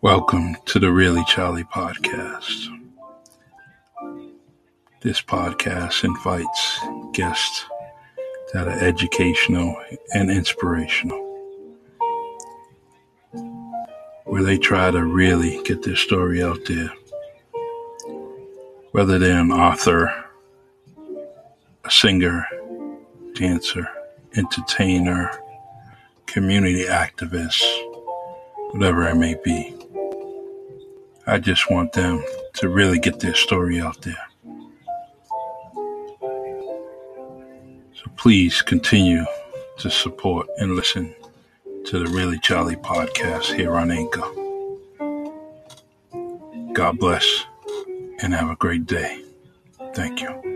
Welcome to the Really Charlie podcast. This podcast invites guests that are educational and inspirational, where they try to really get their story out there. Whether they're an author, a singer, dancer, entertainer, community activist, whatever it may be. I just want them to really get their story out there. So please continue to support and listen to the Really Charlie podcast here on Anchor. God bless and have a great day. Thank you.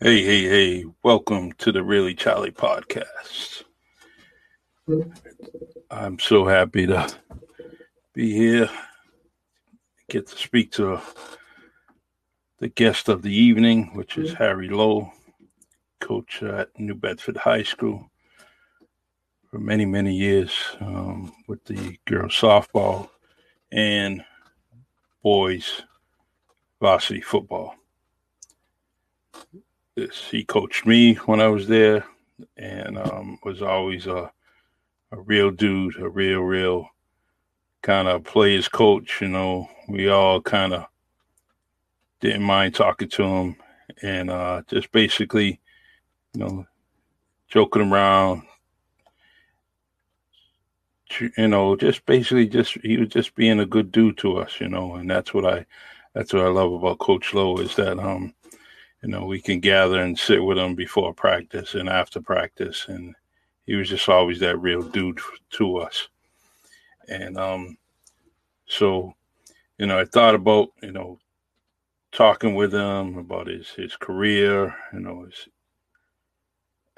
Hey, hey, hey, welcome to the Really Charlie podcast. I'm so happy to be here, get to speak to the guest of the evening, which is Harry Lowe, coach at New Bedford High School for many, many years um, with the girls softball and boys varsity football. He coached me when I was there and um, was always a a real dude, a real, real kind of players coach. You know, we all kind of didn't mind talking to him and uh, just basically, you know, joking around. You know, just basically, just he was just being a good dude to us, you know, and that's what I, that's what I love about Coach Lowe is that, um, you know, we can gather and sit with him before practice and after practice, and he was just always that real dude to us. And um, so, you know, I thought about, you know, talking with him about his his career, you know, his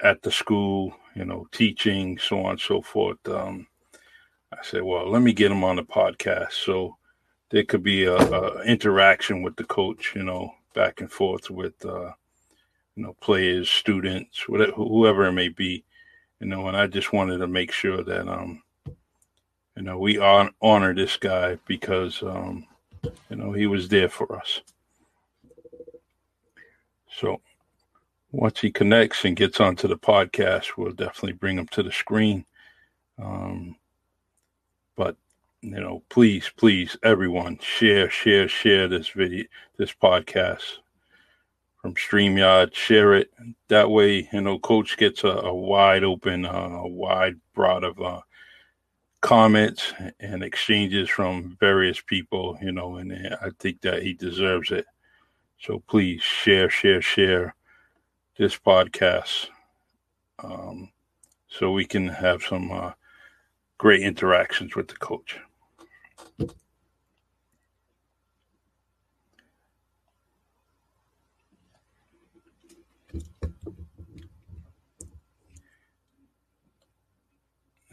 at the school, you know, teaching, so on and so forth. Um, I said, well, let me get him on the podcast so there could be a, a interaction with the coach, you know, back and forth with, uh, you know, players, students, whatever, whoever it may be you know, and I just wanted to make sure that, um, you know, we on, honor this guy because, um, you know, he was there for us. So once he connects and gets onto the podcast, we'll definitely bring him to the screen. Um, but you know, please, please, everyone, share, share, share this video, this podcast from StreamYard. Share it. That way, you know, Coach gets a, a wide open, uh, a wide broad of uh, comments and exchanges from various people, you know, and I think that he deserves it. So please share, share, share this podcast um, so we can have some uh, great interactions with the coach.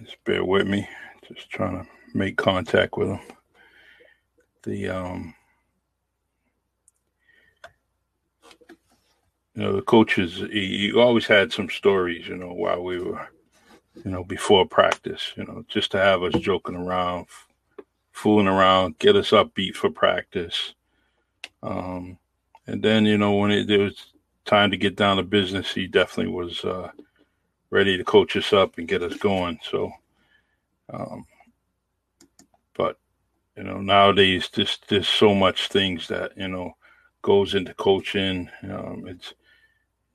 Just bear with me. Just trying to make contact with them. The um you know the coaches he, he, always had some stories you know while we were you know before practice you know just to have us joking around fooling around get us upbeat for practice um and then you know when it, there was time to get down to business he definitely was uh ready to coach us up and get us going. So, um, but you know, nowadays just there's so much things that you know goes into coaching. Um, it's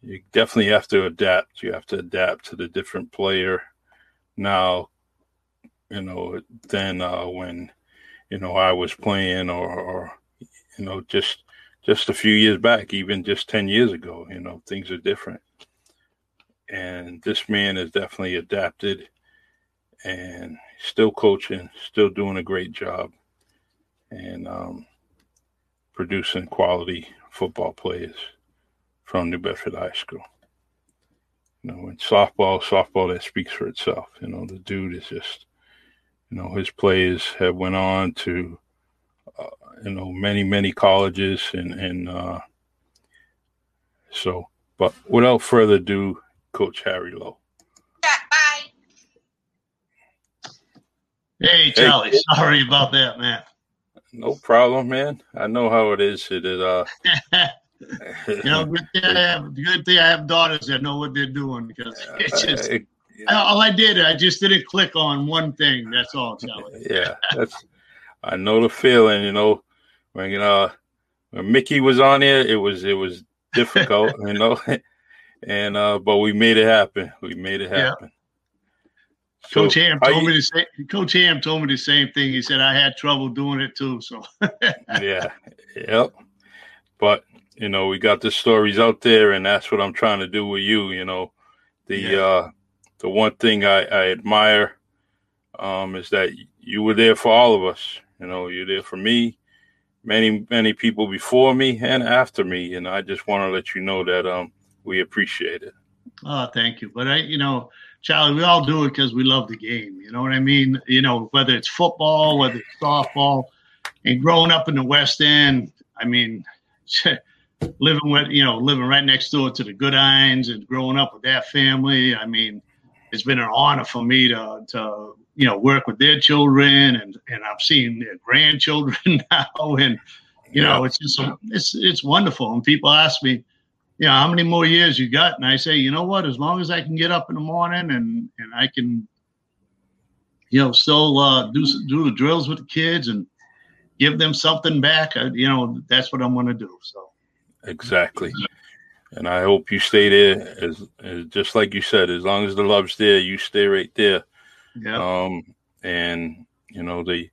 you definitely have to adapt. You have to adapt to the different player now. You know, than uh, when you know I was playing, or, or you know, just just a few years back, even just ten years ago. You know, things are different and this man has definitely adapted and still coaching, still doing a great job, and um, producing quality football players from New Bedford High School. You know, in softball, softball that speaks for itself. You know, the dude is just, you know, his players have went on to, uh, you know, many many colleges, and and uh, so But without further ado, Coach Harry Lowe. Bye. Hey, Charlie. Hey. Sorry about that, man. No problem, man. I know how it is. It is. Uh, you know, good thing, I have, good thing I have daughters that know what they're doing because it's just. Uh, all I did, I just didn't click on one thing. That's all, Charlie. yeah, that's. I know the feeling. You know, when you know when Mickey was on here, it was it was difficult. you know, and uh, but we made it happen. We made it happen. Yeah. So Coach Ham told you, me the same. Coach Ham told me the same thing. He said I had trouble doing it too. So yeah, yep. But you know, we got the stories out there, and that's what I'm trying to do with you. You know, the yeah. uh, the one thing I, I admire um, is that you were there for all of us. You know, you're there for me, many many people before me and after me, and I just want to let you know that um, we appreciate it. Oh, thank you. But I, you know, Charlie, we all do it because we love the game. You know what I mean? You know, whether it's football, whether it's softball, and growing up in the West End, I mean, living with you know living right next door to the Goodines and growing up with that family. I mean, it's been an honor for me to to you know work with their children and and I've seen their grandchildren now and you know it's just it's it's wonderful and people ask me you know how many more years you got? And I say you know what? As long as I can get up in the morning and and I can you know still uh, do do the drills with the kids and give them something back uh, you know that's what I'm going to do. So. Exactly. And I hope you stay there as, as just like you said as long as the love's there you stay right there. Yeah. Um, and you know the,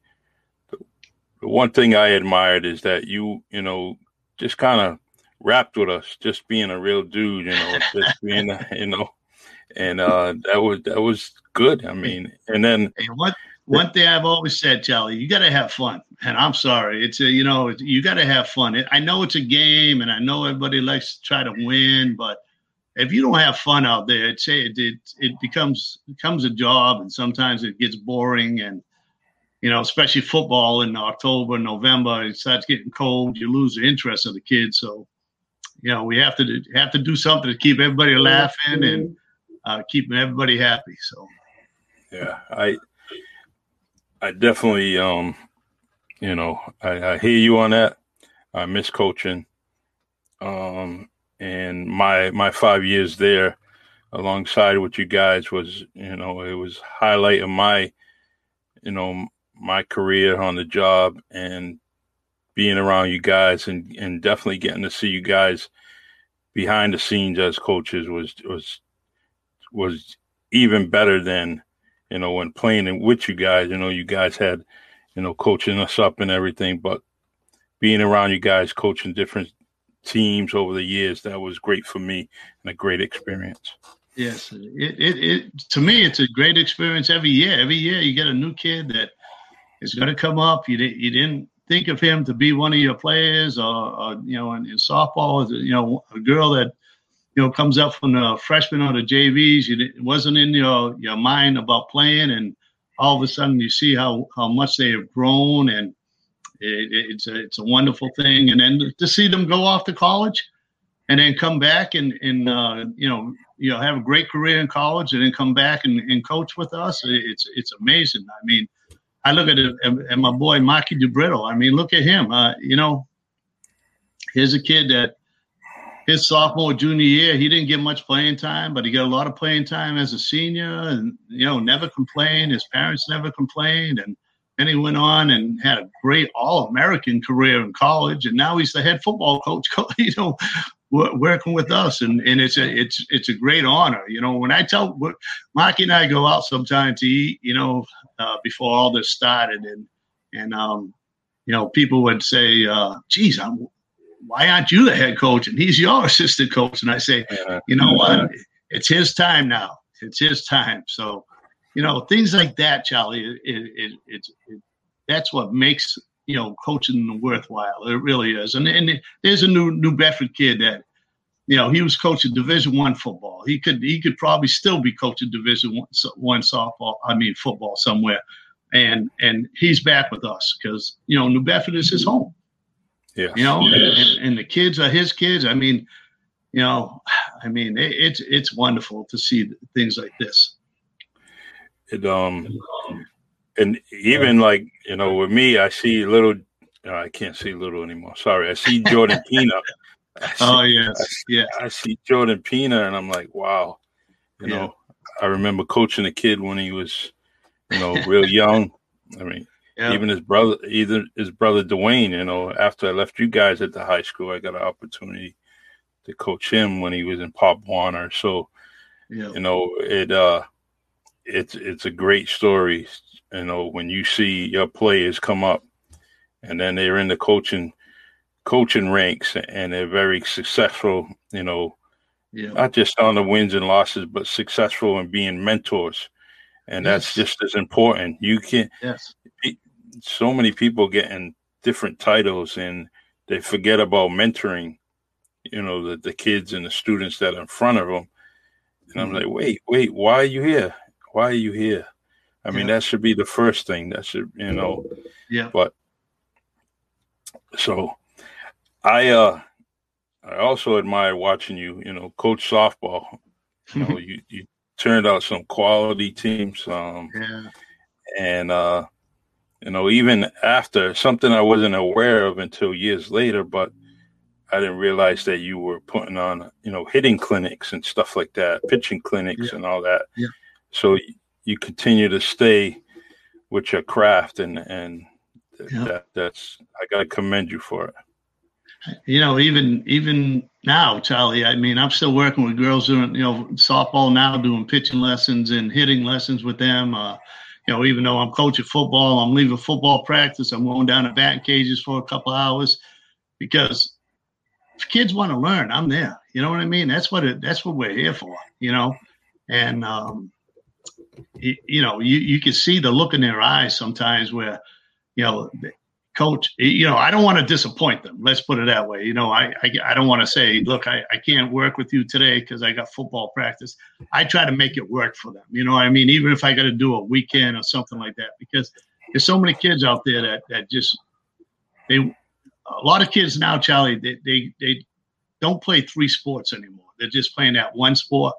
the one thing I admired is that you you know just kind of rapped with us, just being a real dude, you know, just being you know, and uh, that was that was good. I mean, and then hey, what one thing I've always said, Charlie, you got to have fun. And I'm sorry, it's a you know you got to have fun. I know it's a game, and I know everybody likes to try to win, but if you don't have fun out there, it it it, it becomes becomes a job, and sometimes it gets boring. And you know, especially football in October, November, it starts getting cold. You lose the interest of the kids. So, you know, we have to do, have to do something to keep everybody laughing and uh, keeping everybody happy. So, yeah, I I definitely um, you know, I, I hear you on that. I miss coaching. Um, and my my five years there alongside with you guys was you know it was highlight of my you know my career on the job and being around you guys and and definitely getting to see you guys behind the scenes as coaches was was was even better than you know when playing with you guys you know you guys had you know coaching us up and everything but being around you guys coaching different teams over the years. That was great for me and a great experience. Yes, it, it, it to me it's a great experience every year. Every year you get a new kid that is going to come up. You you didn't think of him to be one of your players, or, or you know, in, in softball, you know, a girl that you know comes up from the freshman or the JVs. You wasn't in your your mind about playing, and all of a sudden you see how how much they have grown and it, it's a it's a wonderful thing, and then to see them go off to college, and then come back and and uh, you know you know have a great career in college, and then come back and, and coach with us. It's it's amazing. I mean, I look at it my boy Maki DeBrittle. I mean, look at him. Uh, you know, here's a kid that his sophomore junior year he didn't get much playing time but he got a lot of playing time as a senior and you know never complained his parents never complained and then he went on and had a great All-American career in college, and now he's the head football coach. You know, working with us, and, and it's a it's it's a great honor. You know, when I tell Marky and I go out sometimes to eat, you know, uh, before all this started, and and um, you know, people would say, uh, "Geez, I'm, why aren't you the head coach?" And he's your assistant coach, and I say, you know what, it's his time now. It's his time. So you know things like that charlie it, it, it, it, that's what makes you know coaching worthwhile. It really is. And, and there's a new new bedford kid that you know he was coaching division one football. He could he could probably still be coaching division one, one softball i mean football somewhere. And and he's back with us because you know new bedford is his home. Yeah you know and, and the kids are his kids. I mean you know, I mean, it, it's it's wonderful to see things like this. It um, and even like you know, with me, I see little. No, I can't see little anymore. Sorry, I see Jordan Pina. See, oh yes, yeah. I see Jordan Pina, and I'm like, wow. You yeah. know, I remember coaching a kid when he was, you know, real young. I mean, yeah. even his brother, either his brother Dwayne. You know, after I left you guys at the high school, I got an opportunity to coach him when he was in Pop Warner. So, yeah. you know, it uh, it's it's a great story. You know, when you see your players come up, and then they're in the coaching coaching ranks, and they're very successful. You know, yeah. not just on the wins and losses, but successful in being mentors. And yes. that's just as important. You can yes. So many people getting different titles and they forget about mentoring you know, the, the kids and the students that are in front of them. And I'm mm-hmm. like, wait, wait, why are you here? Why are you here? I mean, yeah. that should be the first thing. That should, you know. Yeah. But so I uh I also admire watching you, you know, coach softball. You know, you, you turned out some quality teams. Um yeah. and uh you know, even after something I wasn't aware of until years later, but I didn't realize that you were putting on, you know, hitting clinics and stuff like that, pitching clinics yeah. and all that. Yeah. So you continue to stay with your craft, and and yeah. that that's I got to commend you for it. You know, even even now, Charlie. I mean, I'm still working with girls doing you know softball now, doing pitching lessons and hitting lessons with them. Uh, you know, even though I'm coaching football, I'm leaving football practice. I'm going down to bat cages for a couple hours because if kids want to learn, I'm there. You know what I mean? That's what it, that's what we're here for. You know, and um, you, you know, you you can see the look in their eyes sometimes where, you know, coach, you know, I don't want to disappoint them. Let's put it that way. You know, I I, I don't want to say, look, I, I can't work with you today because I got football practice. I try to make it work for them. You know, I mean, even if I got to do a weekend or something like that, because there's so many kids out there that that just they a lot of kids now, Charlie, they, they, they don't play three sports anymore. They're just playing that one sport,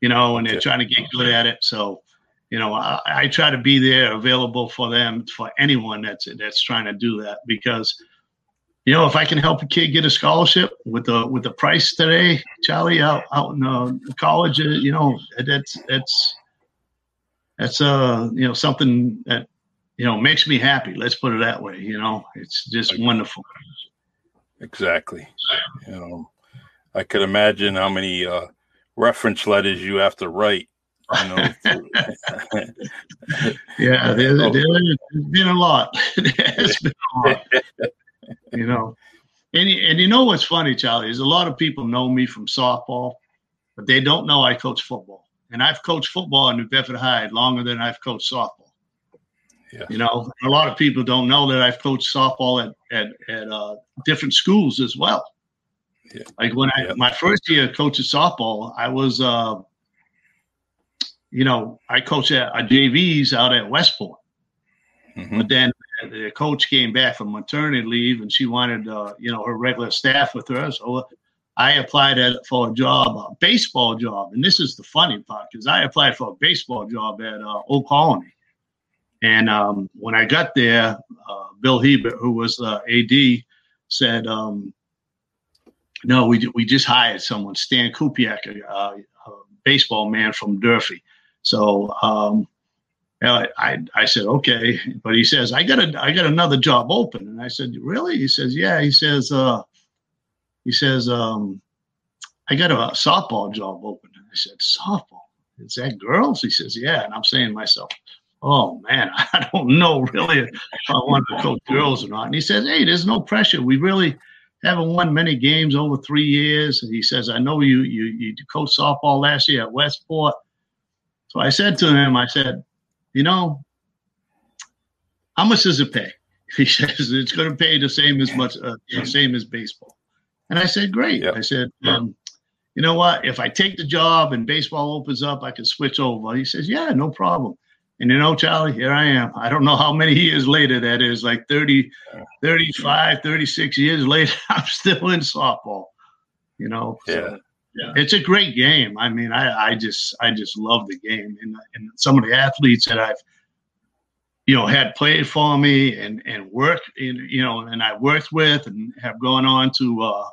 you know, and they're trying to get good at it. So, you know, I, I, try to be there available for them, for anyone that's that's trying to do that because, you know, if I can help a kid get a scholarship with the with the price today, Charlie, out out in uh, college, uh, you know, that's that's that's uh you know something that you know, makes me happy. Let's put it that way. You know, it's just wonderful. Exactly. You know, I could imagine how many uh, reference letters you have to write. You know, yeah, there, has been a lot. There's been a lot. you know, and and you know what's funny, Charlie, is a lot of people know me from softball, but they don't know I coach football. And I've coached football in New Bedford High longer than I've coached softball. Yeah. You know, a lot of people don't know that I've coached softball at at, at uh, different schools as well. Yeah. Like when I yeah. my first year coaching softball, I was, uh, you know, I coached at JVs out at Westport. Mm-hmm. But then the coach came back from maternity leave, and she wanted, uh, you know, her regular staff with her. So I applied for a job, a baseball job, and this is the funny part because I applied for a baseball job at uh, Old Colony. And um, when I got there, uh, Bill Hebert, who was the AD, said, um, "No, we we just hired someone, Stan Kupiak, a, a baseball man from Durfee." So um, I I said, "Okay," but he says, "I got a I got another job open," and I said, "Really?" He says, "Yeah." He says, uh, "He says um, I got a softball job open." And I said, "Softball." Is that girls? He says, "Yeah." And I'm saying to myself, oh man, I don't know really if I want to coach girls or not. And he says, hey, there's no pressure. We really haven't won many games over three years. And he says, I know you you you coached softball last year at Westport. So I said to him, I said, you know, how much does it pay? He says it's going to pay the same as much, uh, the same as baseball. And I said, great. Yep. I said, um, you know what? If I take the job and baseball opens up, I can switch over. He says, yeah, no problem. And you know, Charlie, here I am. I don't know how many years later that is, like 30, 35, 36 years later, I'm still in softball. You know, yeah. So, yeah. It's a great game. I mean, I, I just I just love the game, and, and some of the athletes that I've you know had played for me and and worked in you know and I worked with and have gone on to uh,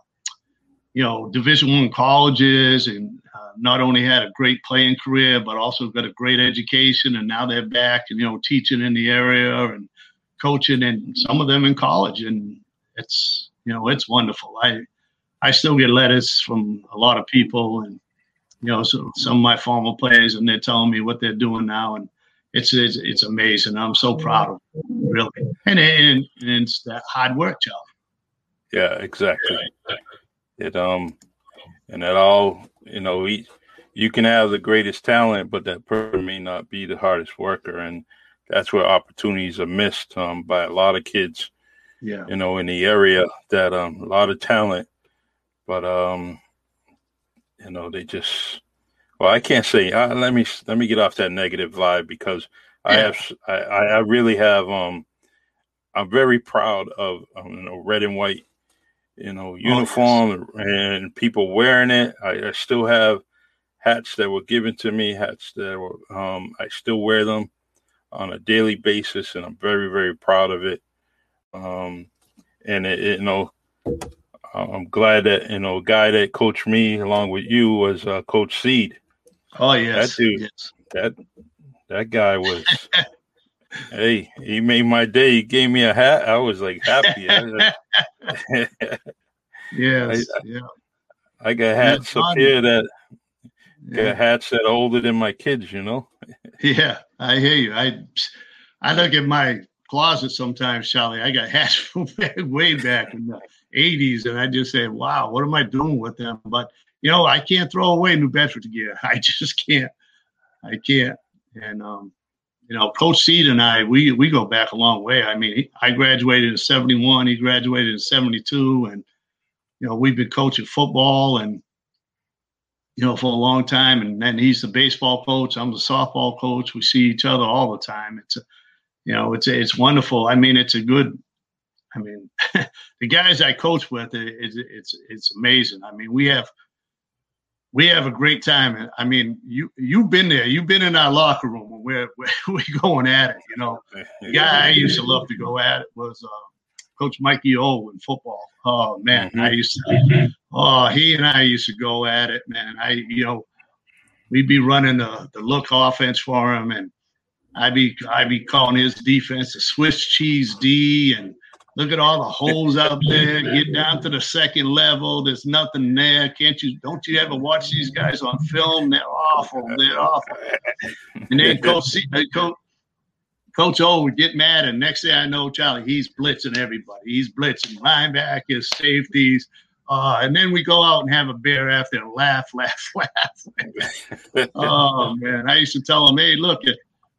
you know Division One colleges and uh, not only had a great playing career but also got a great education and now they're back and you know teaching in the area and coaching and some of them in college and it's you know it's wonderful. I I still get letters from a lot of people and you know so some of my former players and they're telling me what they're doing now and it's it's, it's amazing. I'm so proud of them, really. And, and and it's that hard work, Charlie. Yeah, exactly. It um and it all you know we, you can have the greatest talent, but that person may not be the hardest worker, and that's where opportunities are missed um, by a lot of kids. Yeah, you know, in the area that um a lot of talent, but um you know they just well i can't say uh, let me let me get off that negative vibe because i have I, I really have um i'm very proud of um, you know red and white you know uniform oh, yes. and people wearing it. I, I, still have hats that were given to me hats that were um i still wear them on a daily basis and i'm very very proud of it. Um and it, it you know I'm glad that you know a guy that coached me along with you was uh, Coach Seed. Oh yes, that dude, yes. that that guy was. hey, he made my day. He gave me a hat. I was like happy. yes, I, yeah. I got hats up here that yeah. got hats that are older than my kids. You know. yeah, I hear you. I I look at my closet sometimes, Charlie. I got hats from way back in the '80s, and I just say, "Wow, what am I doing with them?" But you know, I can't throw away New Bedford gear. I just can't. I can't. And um, you know, Coach Seed and I, we we go back a long way. I mean, he, I graduated in '71. He graduated in '72, and you know, we've been coaching football and you know for a long time. And then he's the baseball coach. I'm the softball coach. We see each other all the time. It's a, you know, it's a, it's wonderful. I mean, it's a good. I mean, the guys I coach with, it's it's it's amazing. I mean, we have we have a great time. I mean, you you've been there. You've been in our locker room when we're we're, going at it. You know, the guy I used to love to go at it was uh, Coach Mikey O in football. Oh man, mm-hmm. I used to. Oh, he and I used to go at it, man. I you know, we'd be running the the look offense for him, and I'd be I'd be calling his defense the Swiss cheese D and Look at all the holes out there. Get down to the second level. There's nothing there. Can't you? Don't you ever watch these guys on film? They're awful. They're awful. And then Coach Coach Coach O would get mad, and next thing I know, Charlie, he's blitzing everybody. He's blitzing linebackers, safeties. Uh, and then we go out and have a beer after and laugh, laugh, laugh. oh man, I used to tell him, "Hey, look,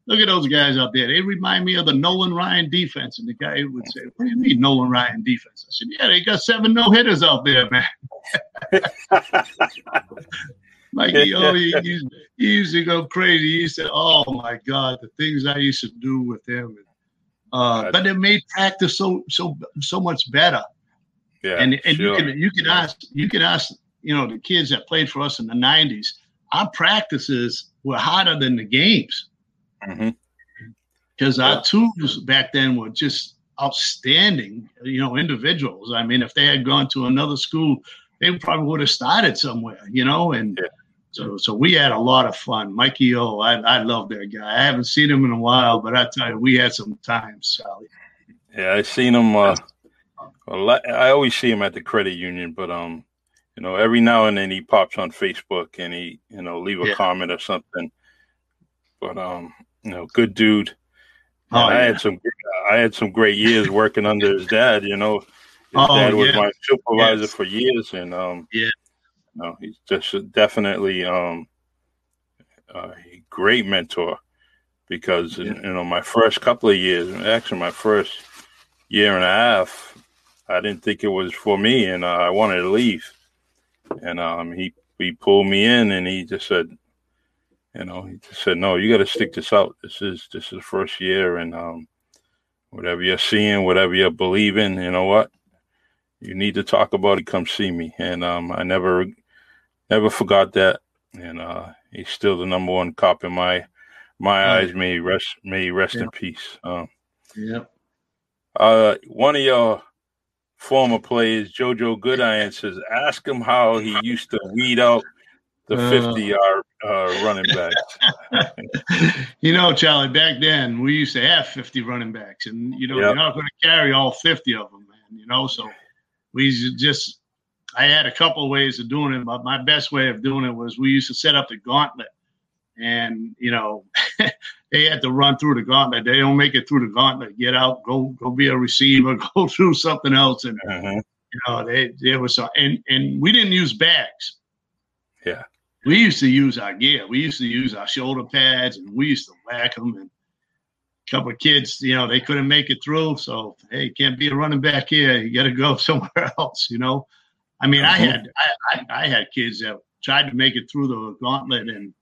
Look at those guys out there. They remind me of the Nolan Ryan defense. And the guy would say, What do you mean Nolan Ryan defense? I said, Yeah, they got seven no hitters out there, man. like, oh, he, he, he, used to go crazy. He said, Oh my God, the things I used to do with him. Uh, but it made practice so so so much better. Yeah, and and sure. you can you can ask you can ask you know the kids that played for us in the '90s. Our practices were harder than the games. Mm-hmm. Because mm-hmm. our tools back then were just outstanding, you know, individuals. I mean, if they had gone to another school, they probably would have started somewhere, you know, and yeah. so so we had a lot of fun. Mikey O, I, I love that guy. I haven't seen him in a while, but I tell you, we had some times, Sally. Yeah, I seen him. Uh, I always see him at the credit union, but um, you know, every now and then he pops on Facebook and he, you know, leave a yeah. comment or something. But um, you know, good dude. Oh, I yeah. had some I had some great years working under his dad. You know, his oh, dad was yeah. my supervisor yes. for years, and um, yeah, you know, he's just definitely um, a great mentor. Because yeah. you know, my first couple of years, actually, my first year and a half, I didn't think it was for me, and uh, I wanted to leave. And um, he he pulled me in, and he just said, you know, he just said, "No, you got to stick this out. This is this is the first year, and um, whatever you're seeing, whatever you're believing, you know what, you need to talk about it, come see me. And um, I never, never forgot that. And uh, he's still the number one cop in my my eyes. May rest, may rest in peace. Um, yep. Uh, one of your former players, JoJo Goodiron, says, ask him how he used to weed out the 50 uh, uh, running backs. you know, Charlie, back then we used to have 50 running backs, and, you know, yep. you're not going to carry all 50 of them, man, you know, so we just, I had a couple of ways of doing it, but my best way of doing it was we used to set up the gauntlet and you know they had to run through the gauntlet. They don't make it through the gauntlet. Get out, go go be a receiver, go through something else, and uh-huh. you know they there was so and and we didn't use bags. Yeah, we used to use our gear. We used to use our shoulder pads, and we used to whack them. And a couple of kids, you know, they couldn't make it through. So hey, can't be a running back here. You got to go somewhere else. You know, I mean. I had I, I, I had kids that tried to make it through the gauntlet and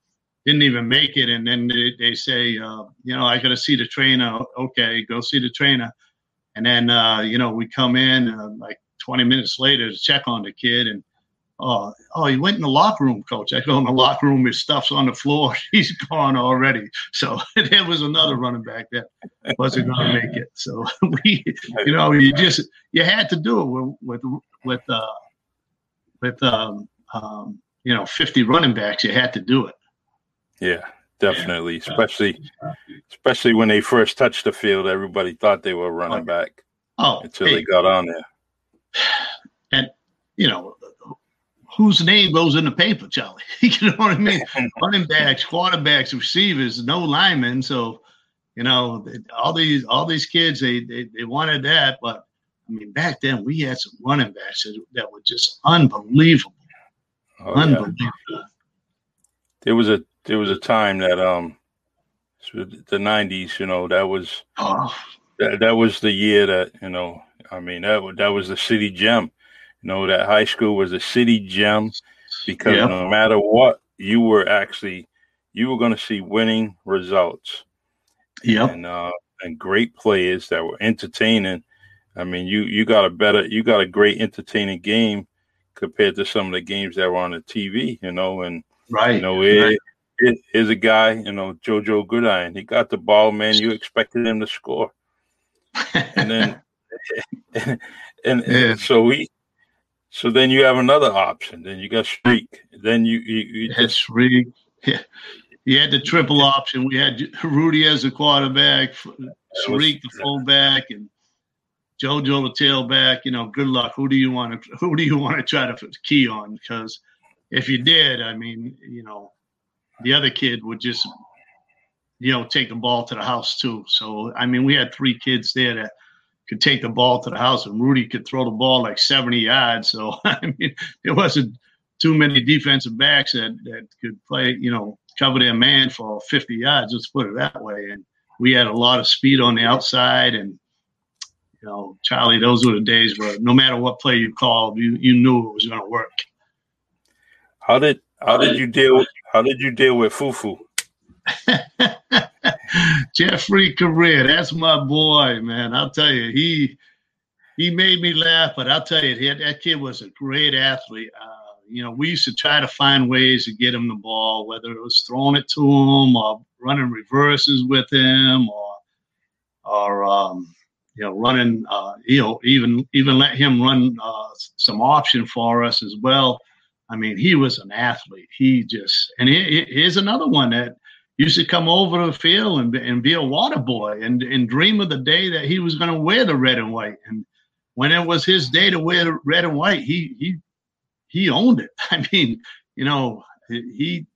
didn't even make it. And then they, they say, uh, you know, I got to see the trainer. Okay, go see the trainer. And then, uh, you know, we come in uh, like 20 minutes later to check on the kid. And, oh, oh, he went in the locker room, coach. I go in the locker room, his stuff's on the floor. He's gone already. So there was another running back that wasn't going to make it. So we, you know, you just, you had to do it with, with, with, uh, with, um, um, you know, 50 running backs. You had to do it. Yeah, definitely. Especially, especially when they first touched the field, everybody thought they were running back. Oh, until hey. they got on there. And you know, whose name goes in the paper, Charlie? you know what I mean? running backs, quarterbacks, receivers, no linemen. So, you know, all these all these kids, they they, they wanted that, but I mean, back then we had some running backs that, that were just unbelievable. Oh, unbelievable. Yeah. There was a there was a time that um the nineties, you know, that was oh. that, that was the year that, you know, I mean that that was the city gem. You know, that high school was a city gem because yep. no matter what, you were actually you were gonna see winning results. Yeah. And uh and great players that were entertaining. I mean, you you got a better you got a great entertaining game compared to some of the games that were on the TV, you know, and right. You know, it, right is a guy, you know, JoJo Goodiron. He got the ball, man. You expected him to score, and then, and, and, yeah. and, so we, so then you have another option. Then you got Shriek. Then you you, you had just, Shriek. Yeah. You had the triple option. We had Rudy as a quarterback, Shriek the fullback, and JoJo the tailback. You know, good luck. Who do you want to Who do you want to try to key on? Because if you did, I mean, you know the other kid would just, you know, take the ball to the house too. So I mean, we had three kids there that could take the ball to the house, and Rudy could throw the ball like 70 yards. So I mean, there wasn't too many defensive backs that that could play, you know, cover their man for 50 yards. Let's put it that way. And we had a lot of speed on the outside, and you know, Charlie, those were the days where no matter what play you called, you you knew it was going to work. How did how did you deal how did you deal with Fufu? Jeffrey Correa, that's my boy, man. I'll tell you, he he made me laugh, but I'll tell you, that kid was a great athlete. Uh, you know, we used to try to find ways to get him the ball, whether it was throwing it to him or running reverses with him or or um, you know running uh, you know even even let him run uh, some option for us as well. I mean, he was an athlete. He just, and he, here's another one that used to come over to the field and, and be a water boy and, and dream of the day that he was going to wear the red and white. And when it was his day to wear the red and white, he, he, he owned it. I mean, you know, he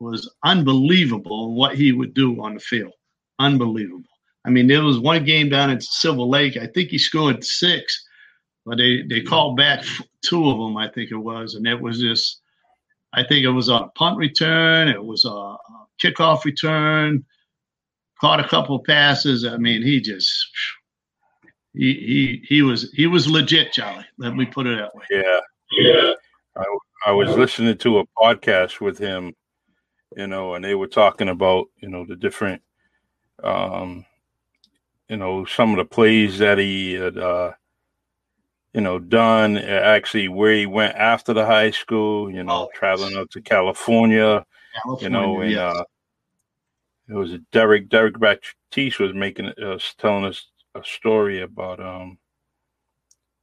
was unbelievable what he would do on the field. Unbelievable. I mean, there was one game down at Silver Lake. I think he scored six but they they called back two of them, I think it was, and it was just, I think it was on a punt return, it was a, a kickoff return, caught a couple of passes. I mean, he just he he he was he was legit, Charlie. Let me put it that way. Yeah, yeah. I, I was listening to a podcast with him, you know, and they were talking about you know the different, um, you know, some of the plays that he had. Uh, you know, done actually where he went after the high school, you know, oh, traveling up to California, California you know, and yes. uh, it was a Derek Derek Baptiste was making us telling us a story about um,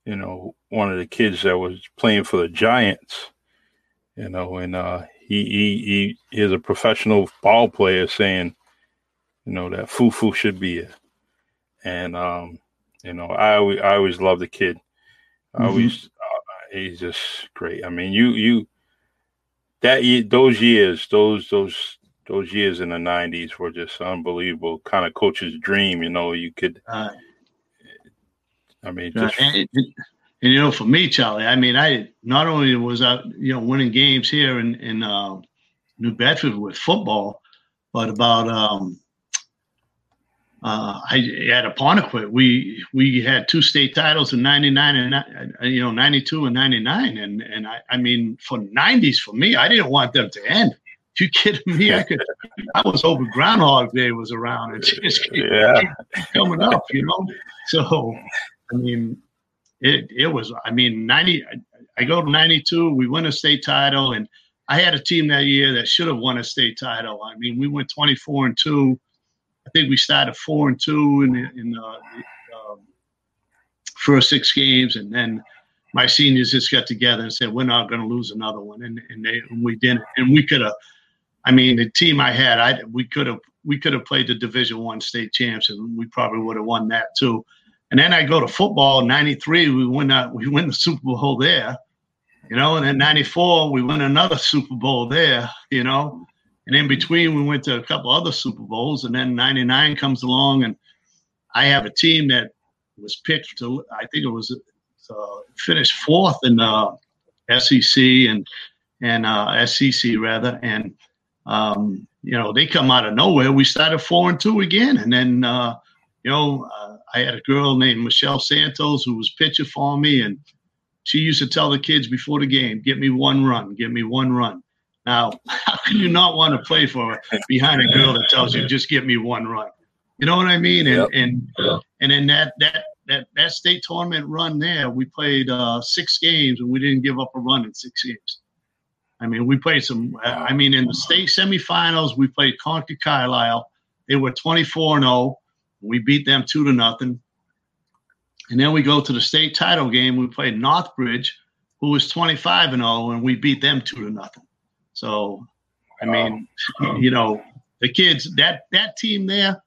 you know, one of the kids that was playing for the Giants, you know, and uh, he he he is a professional ball player saying, you know, that Fufu should be it, and um, you know, I always I always love the kid. Mm-hmm. I always uh, he's just great. I mean, you you that those years, those those those years in the '90s were just unbelievable. Kind of coach's dream, you know. You could, uh, I mean, just, and, and, and, you know, for me, Charlie, I mean, I not only was I, you know, winning games here in in uh, New Bedford with football, but about um, uh, I at Apponequet, we we had two state titles in '99 and uh, you know '92 and '99, and and I, I mean for '90s for me, I didn't want them to end. you kidding me? I could. I was over Groundhog Day was around and just keep, yeah. coming up, you know. So, I mean, it it was. I mean, ninety. I, I go to '92. We win a state title, and I had a team that year that should have won a state title. I mean, we went 24 and two I think we started four and two in the, in the, um, first six games, and then my seniors just got together and said we're not going to lose another one, and and, they, and we didn't, and we could have. I mean, the team I had, I we could have we could have played the Division One state champs, and we probably would have won that too. And then I go to football. '93, we win we win the Super Bowl there, you know. And then '94, we win another Super Bowl there, you know. And in between, we went to a couple other Super Bowls, and then '99 comes along, and I have a team that was picked to. I think it was uh, finished fourth in the SEC and and uh, SEC rather, and um, you know they come out of nowhere. We started four and two again, and then uh, you know uh, I had a girl named Michelle Santos who was pitching for me, and she used to tell the kids before the game, "Get me one run, get me one run." Now, how can you not want to play for behind a girl that tells you just give me one run? You know what I mean? And yep. and and then that that that that state tournament run there, we played uh, six games and we didn't give up a run in six games. I mean, we played some. I mean, in the state semifinals, we played Concord Carlisle. They were 24 and 0. We beat them two to nothing. And then we go to the state title game. We played Northbridge, who was 25 and 0, and we beat them two to nothing. So, I mean, you know, the kids that that team there,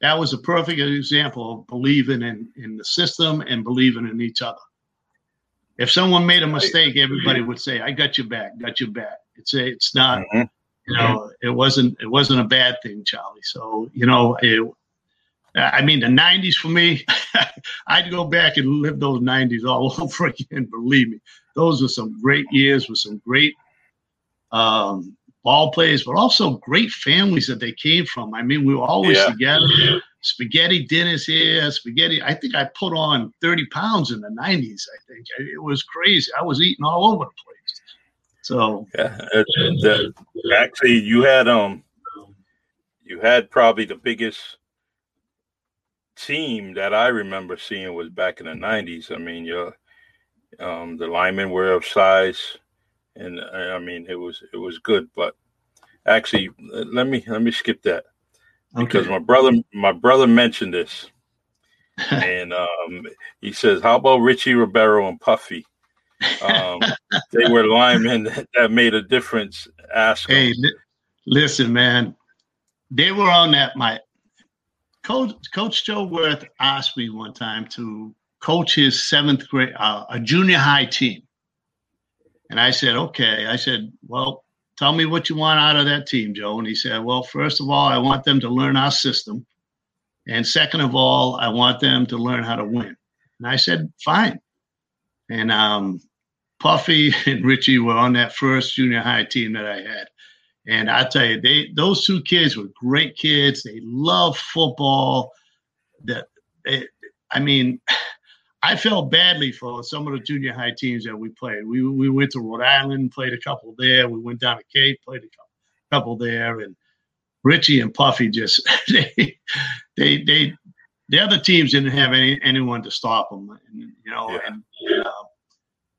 that was a perfect example of believing in in the system and believing in each other. If someone made a mistake, everybody would say, "I got your back, got your back." It's a, it's not, mm-hmm. you know, it wasn't it wasn't a bad thing, Charlie. So you know, it, I mean, the '90s for me, I'd go back and live those '90s all over again. Believe me, those were some great years with some great um, ball players, but also great families that they came from. I mean, we were always yeah. together. Spaghetti dinners here, spaghetti. I think I put on 30 pounds in the 90s. I think it was crazy. I was eating all over the place. So yeah, actually, you had um, you had probably the biggest team that I remember seeing was back in the 90s. I mean, your um, the linemen were of size and uh, I mean it was it was good. But actually, let me let me skip that because my brother my brother mentioned this, and um, he says, "How about Richie Ribeiro and Puffy?" Um, they were linemen that, that, made a difference. Ask hey, li- listen, man, they were on that. My coach, Coach Joe Worth, asked me one time to coach his seventh grade, uh, a junior high team. And I said, okay. I said, well, tell me what you want out of that team, Joe. And he said, well, first of all, I want them to learn our system. And second of all, I want them to learn how to win. And I said, fine. And um, Puffy and Richie were on that first junior high team that I had. And I tell you, they those two kids were great kids. They love football. That I mean, I felt badly for some of the junior high teams that we played. We we went to Rhode Island, played a couple there. We went down to Cape, played a couple, couple there, and Richie and Puffy just they they they the other teams didn't have any anyone to stop them. And, you know, yeah. and uh,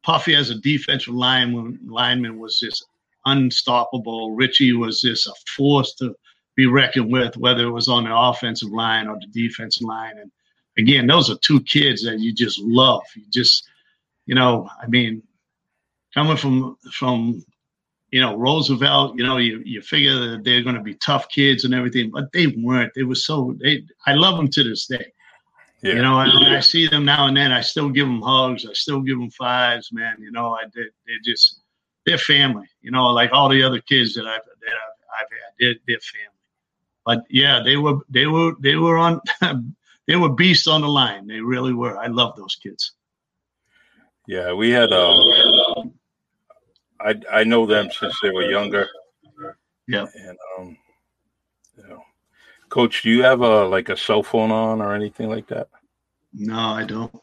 Puffy as a defensive lineman lineman was just unstoppable. Richie was just a force to be reckoned with, whether it was on the offensive line or the defensive line. And again, those are two kids that you just love. You just, you know, I mean, coming from from you know Roosevelt, you know, you you figure that they're going to be tough kids and everything, but they weren't. They were so. They, I love them to this day. Yeah. You know, I, I, see them now and then. I still give them hugs. I still give them fives, man. You know, I did. They're just they're family. You know, like all the other kids that I've that I've, I've had, they're, they're family. But yeah, they were they were they were on they were beasts on the line. They really were. I love those kids. Yeah, we had um, I I know them since they were younger. Yeah, and um, you know, Coach, do you have a like a cell phone on or anything like that? No, I don't.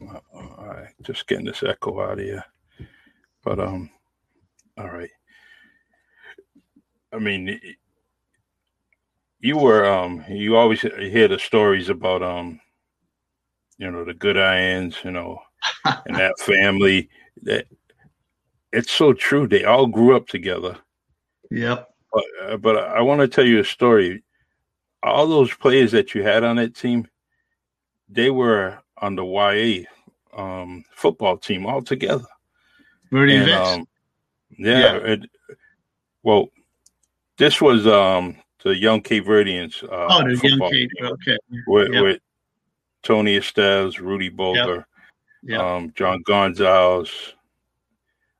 Uh, all right, just getting this echo out of you. But um, all right. I mean, you were um you always hear the stories about um you know the Goodines you know and that family that it's so true they all grew up together. Yep. But, uh, but i want to tell you a story. All those players that you had on that team they were on the ya um, football team all together and, um, yeah, yeah. It, well this was um the young Cape Verdeans. Uh, oh, the young Cape. Okay. With, yep. with Tony Estes, Rudy Boulder, yep. Yep. Um, John Gonzalez.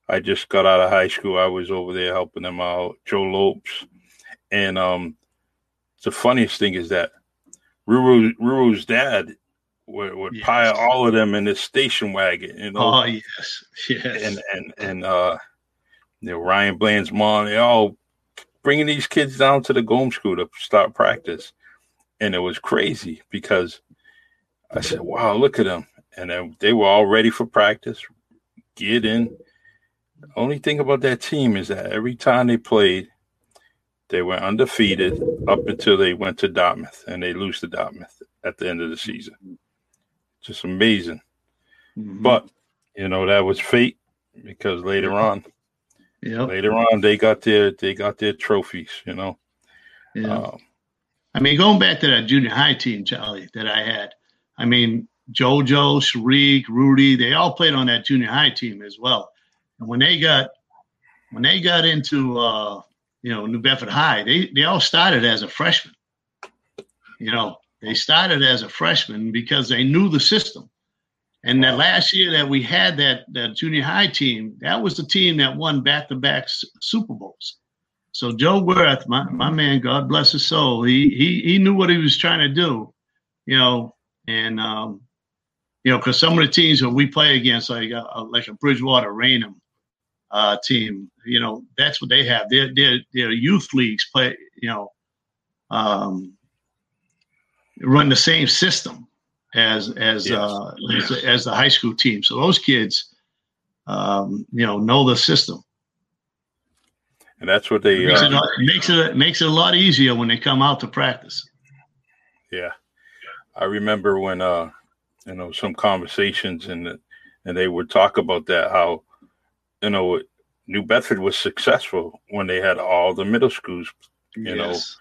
I just got out of high school. I was over there helping them out. Joe Lopes, and um, the funniest thing is that Ruru, Ruru's dad would, would yes. pile all of them in this station wagon. You know? Oh yes, yes. And and and uh, you know Ryan Bland's mom. They all bringing these kids down to the Gomes school to start practice. And it was crazy because I said, wow, look at them. And then they were all ready for practice, get in. The only thing about that team is that every time they played, they were undefeated up until they went to Dartmouth and they lose to Dartmouth at the end of the season. Just amazing. Mm-hmm. But, you know, that was fate because later on, yeah. Later on, they got their they got their trophies. You know. Yeah. Um, I mean, going back to that junior high team, Charlie, that I had. I mean, JoJo, Sharik, Rudy, they all played on that junior high team as well. And when they got when they got into uh, you know New Bedford High, they they all started as a freshman. You know, they started as a freshman because they knew the system. And that last year that we had that that junior high team, that was the team that won back to back Super Bowls. So Joe Worth, my, my man, God bless his soul, he he he knew what he was trying to do, you know, and um, you know, because some of the teams that we play against, like uh, like a Bridgewater Raynham uh, team, you know, that's what they have. Their their their youth leagues play, you know, um, run the same system as as yes. uh, as, as, the high school team. So those kids, um, you know, know the system. And that's what they it makes, uh, it, makes it makes it a lot easier when they come out to practice. Yeah, I remember when uh, you know some conversations and and they would talk about that how you know New Bedford was successful when they had all the middle schools you yes.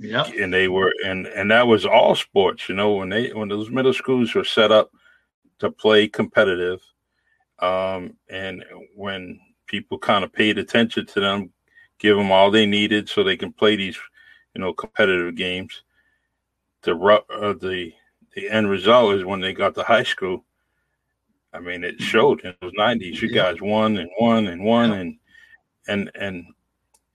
Yeah. And they were and and that was all sports, you know, when they when those middle schools were set up to play competitive. Um, and when people kind of paid attention to them, give them all they needed so they can play these, you know, competitive games. The uh, the the end result is when they got to high school. I mean, it mm-hmm. showed in those nineties. You guys won and won and won yeah. and and and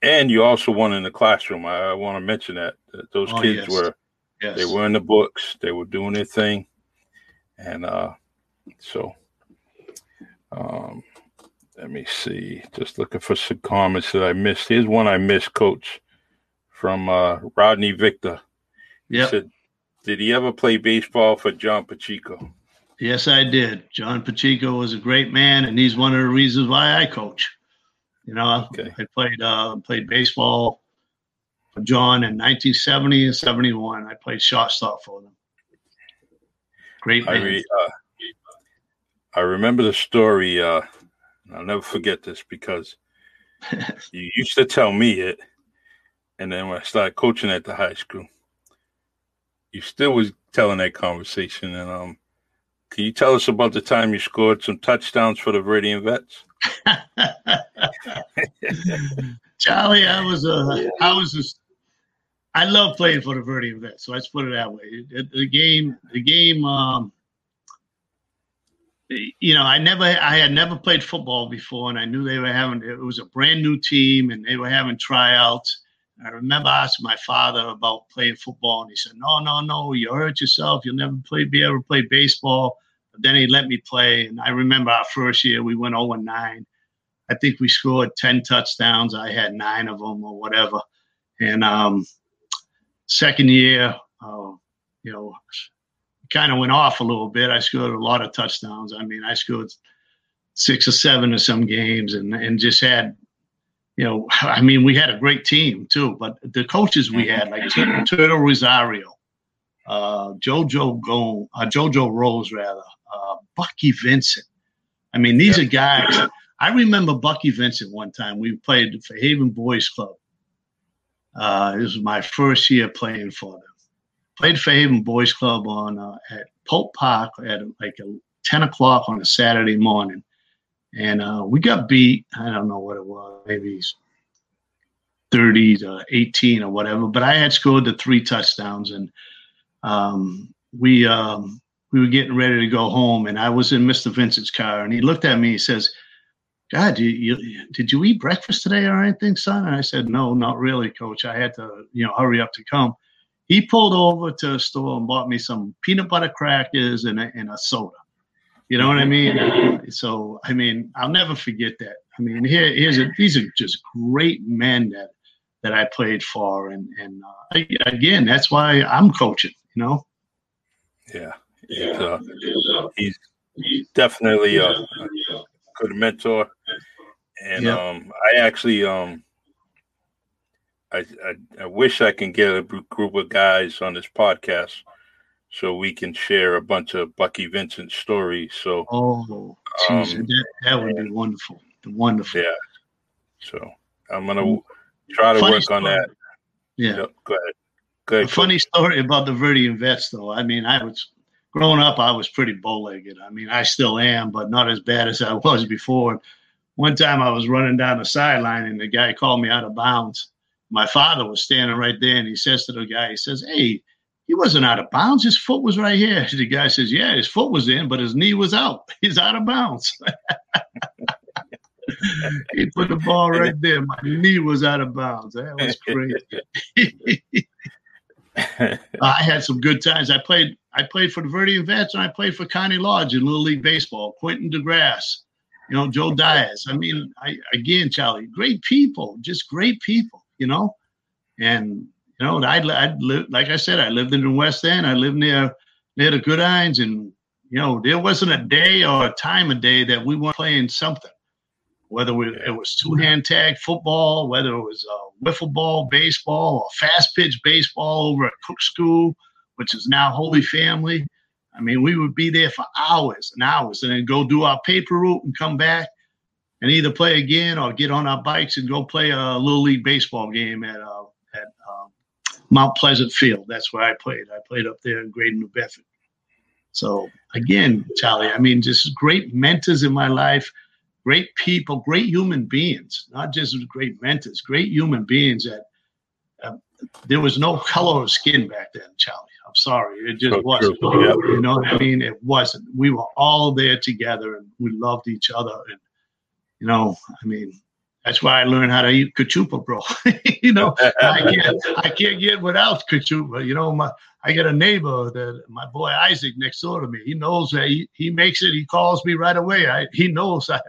and you also won in the classroom. I, I want to mention that, that those oh, kids yes. were yes. they were in the books, they were doing their thing, and uh, so um, let me see. Just looking for some comments that I missed. Here's one I missed, Coach, from uh, Rodney Victor. Yeah. Said, did he ever play baseball for John Pacheco? Yes, I did. John Pacheco was a great man, and he's one of the reasons why I coach. You know, okay. I played uh, played baseball for John in 1970 and 71. I played shortstop for them. Great I, re, uh, I remember the story. Uh, I'll never forget this because you used to tell me it, and then when I started coaching at the high school, you still was telling that conversation. And um, can you tell us about the time you scored some touchdowns for the Verdean Vets? Charlie, I was a, I was a, I love playing for the Verdean Vets. So let's put it that way. The, the game, the game, um, you know, I never, I had never played football before, and I knew they were having. It was a brand new team, and they were having tryouts. I remember asking my father about playing football, and he said, "No, no, no, you hurt yourself. You'll never play, be able to play baseball." But then he let me play, and I remember our first year we went 0 9. I think we scored 10 touchdowns. I had nine of them or whatever. And um, second year, uh, you know, kind of went off a little bit. I scored a lot of touchdowns. I mean, I scored six or seven in some games and, and just had, you know, I mean, we had a great team too, but the coaches we had, like Turtle Rosario, uh, Jojo Go, uh, Jojo Rose, rather, uh, Bucky Vincent. I mean, these yeah. are guys. I remember Bucky Vincent one time. We played for Haven Boys Club. Uh, this was my first year playing for them. Played for Haven Boys Club on uh, at Pope Park at like a, 10 o'clock on a Saturday morning. And uh, we got beat. I don't know what it was, maybe 30 to 18 or whatever. But I had scored the three touchdowns. And um, we, um, we were getting ready to go home. And I was in Mr. Vincent's car. And he looked at me. He says, God, you, you, did you eat breakfast today or anything, son? And I said, No, not really, coach. I had to, you know, hurry up to come. He pulled over to a store and bought me some peanut butter crackers and a, and a soda. You know what I mean? So, I mean, I'll never forget that. I mean, here, here's a, these are just great men that that I played for, and and uh, again, that's why I'm coaching. You know? Yeah, he's, uh, he's definitely a good mentor, and yep. um, I actually um, I, I, I wish I can get a group of guys on this podcast so we can share a bunch of Bucky Vincent stories. So, oh, um, that, that would be wonderful. Wonderful. Yeah. So I'm gonna try to funny work story. on that. Yeah. Yep. Go ahead. Go ahead. A funny story about the Verdean vets, though. I mean, I was growing up. I was pretty bow-legged. I mean, I still am, but not as bad as I was before. One time, I was running down the sideline, and the guy called me out of bounds. My father was standing right there, and he says to the guy, he says, "Hey." He wasn't out of bounds. His foot was right here. The guy says, "Yeah, his foot was in, but his knee was out. He's out of bounds." he put the ball right there. My knee was out of bounds. That was crazy. I had some good times. I played. I played for the Verdean Vets, and I played for Connie Lodge in Little League Baseball. Quentin DeGrasse, you know, Joe Diaz. I mean, I again, Charlie, great people, just great people, you know. And you know, I'd, I'd lived, like I said, I lived in the West End. I lived near near the Goodines, and you know, there wasn't a day or a time of day that we weren't playing something whether it was two hand tag football, whether it was uh, wiffle ball baseball or fast pitch baseball over at Cook School, which is now Holy Family. I mean, we would be there for hours and hours and then go do our paper route and come back and either play again or get on our bikes and go play a little league baseball game at uh, at um, Mount Pleasant Field. That's where I played. I played up there in Graydon, New Bedford. So again, Charlie, I mean, just great mentors in my life great people, great human beings, not just great mentors, great human beings that uh, there was no color of skin back then, Charlie. I'm sorry. It just wasn't. You know what I mean? It wasn't. We were all there together and we loved each other. And, you know, I mean, that's why I learned how to eat cachupa, bro. you know, I can't, I can't get without cachupa. You know, my, I got a neighbor that my boy Isaac next door to me. He knows that he, he makes it. He calls me right away. I, he knows I,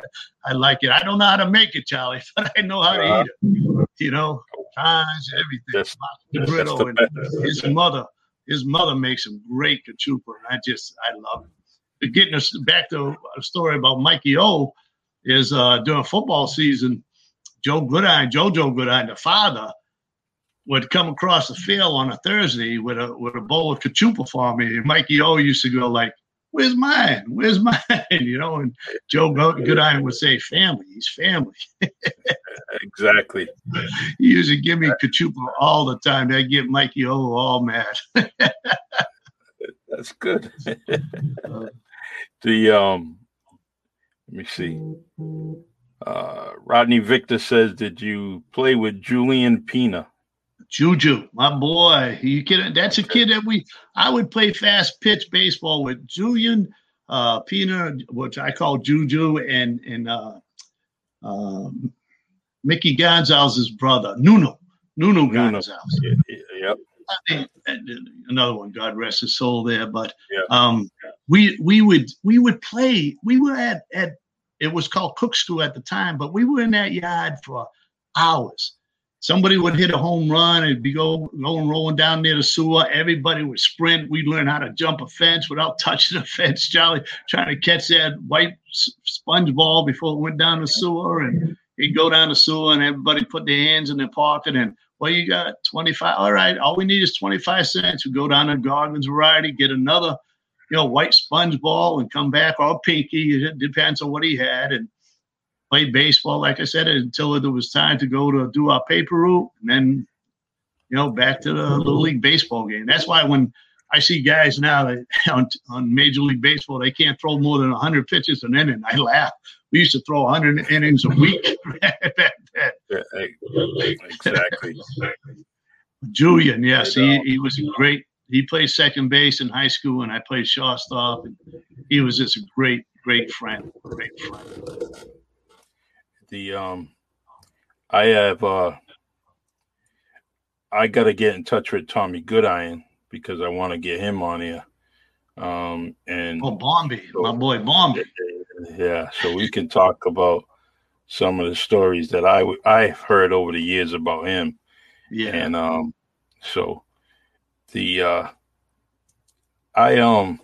I like it. I don't know how to make it, Charlie, but I know how to eat it. You know, times everything. That's, that's, brittle and his mother, his mother makes some great cachupa, and I just I love it. Getting us back to a story about Mikey O is uh, during football season Joe Goodine, Jojo Goodine, the father, would come across the field on a Thursday with a with a bowl of cachupa for me. And Mikey O used to go like, where's mine? Where's mine? You know, and Joe Goodiron would say, family. He's family. exactly. He used to give me Cachupa all the time. That get Mikey O all mad. That's good. the um, let me see. Uh, Rodney Victor says, "Did you play with Julian Pina?" Juju, my boy. You kidding? That's a kid that we I would play fast pitch baseball with Julian uh Pina, which I call Juju, and and uh, uh, Mickey Gonzalez's brother, Nuno. Nuno Gonzalez. Yep. another one, God rest his soul there. But um we we would we would play, we were at at it was called Cook School at the time, but we were in that yard for hours somebody would hit a home run and be go going rolling down near the sewer. Everybody would sprint. We'd learn how to jump a fence without touching the fence. Charlie trying to catch that white sponge ball before it went down the sewer, and he'd go down the sewer, and everybody put their hands in their pocket and. Well, you got 25. All right. All we need is 25 cents. We go down to Goggins Variety, get another, you know, white sponge ball and come back all pinky. It depends on what he had. And played baseball, like I said, until it was time to go to do our paper route, and then you know back to the little league baseball game. That's why when I see guys now that on, on Major League Baseball, they can't throw more than 100 pitches an inning. I laugh. We used to throw 100 innings a week back then. exactly. Julian, yes, he, he was a great. He played second base in high school, and I played shortstop. And he was just a great, great friend. Great friend the um I have uh I gotta get in touch with Tommy Goodiron because I want to get him on here. Um and oh Bombi, so, my boy Bombi. Yeah, so we can talk about some of the stories that I I've heard over the years about him. Yeah. And um so the uh I um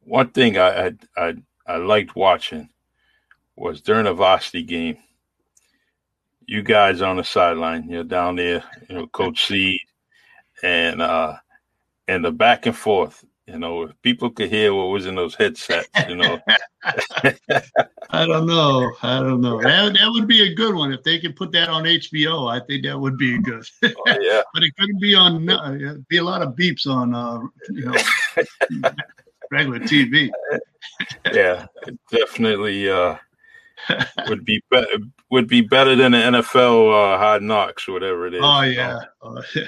one thing I I I, liked watching was during a varsity game. You guys on the sideline, you're down there, you know, Coach Seed, and uh, and the back and forth. You know, if people could hear what was in those headsets, you know. I don't know. I don't know. That, that would be a good one if they could put that on HBO. I think that would be good. oh, yeah. but it couldn't be on. Uh, be a lot of beeps on, uh, you know, regular TV. yeah, definitely. Uh, would be better would be better than the NFL uh, Hard Knocks, whatever it is. Oh yeah, oh, yeah.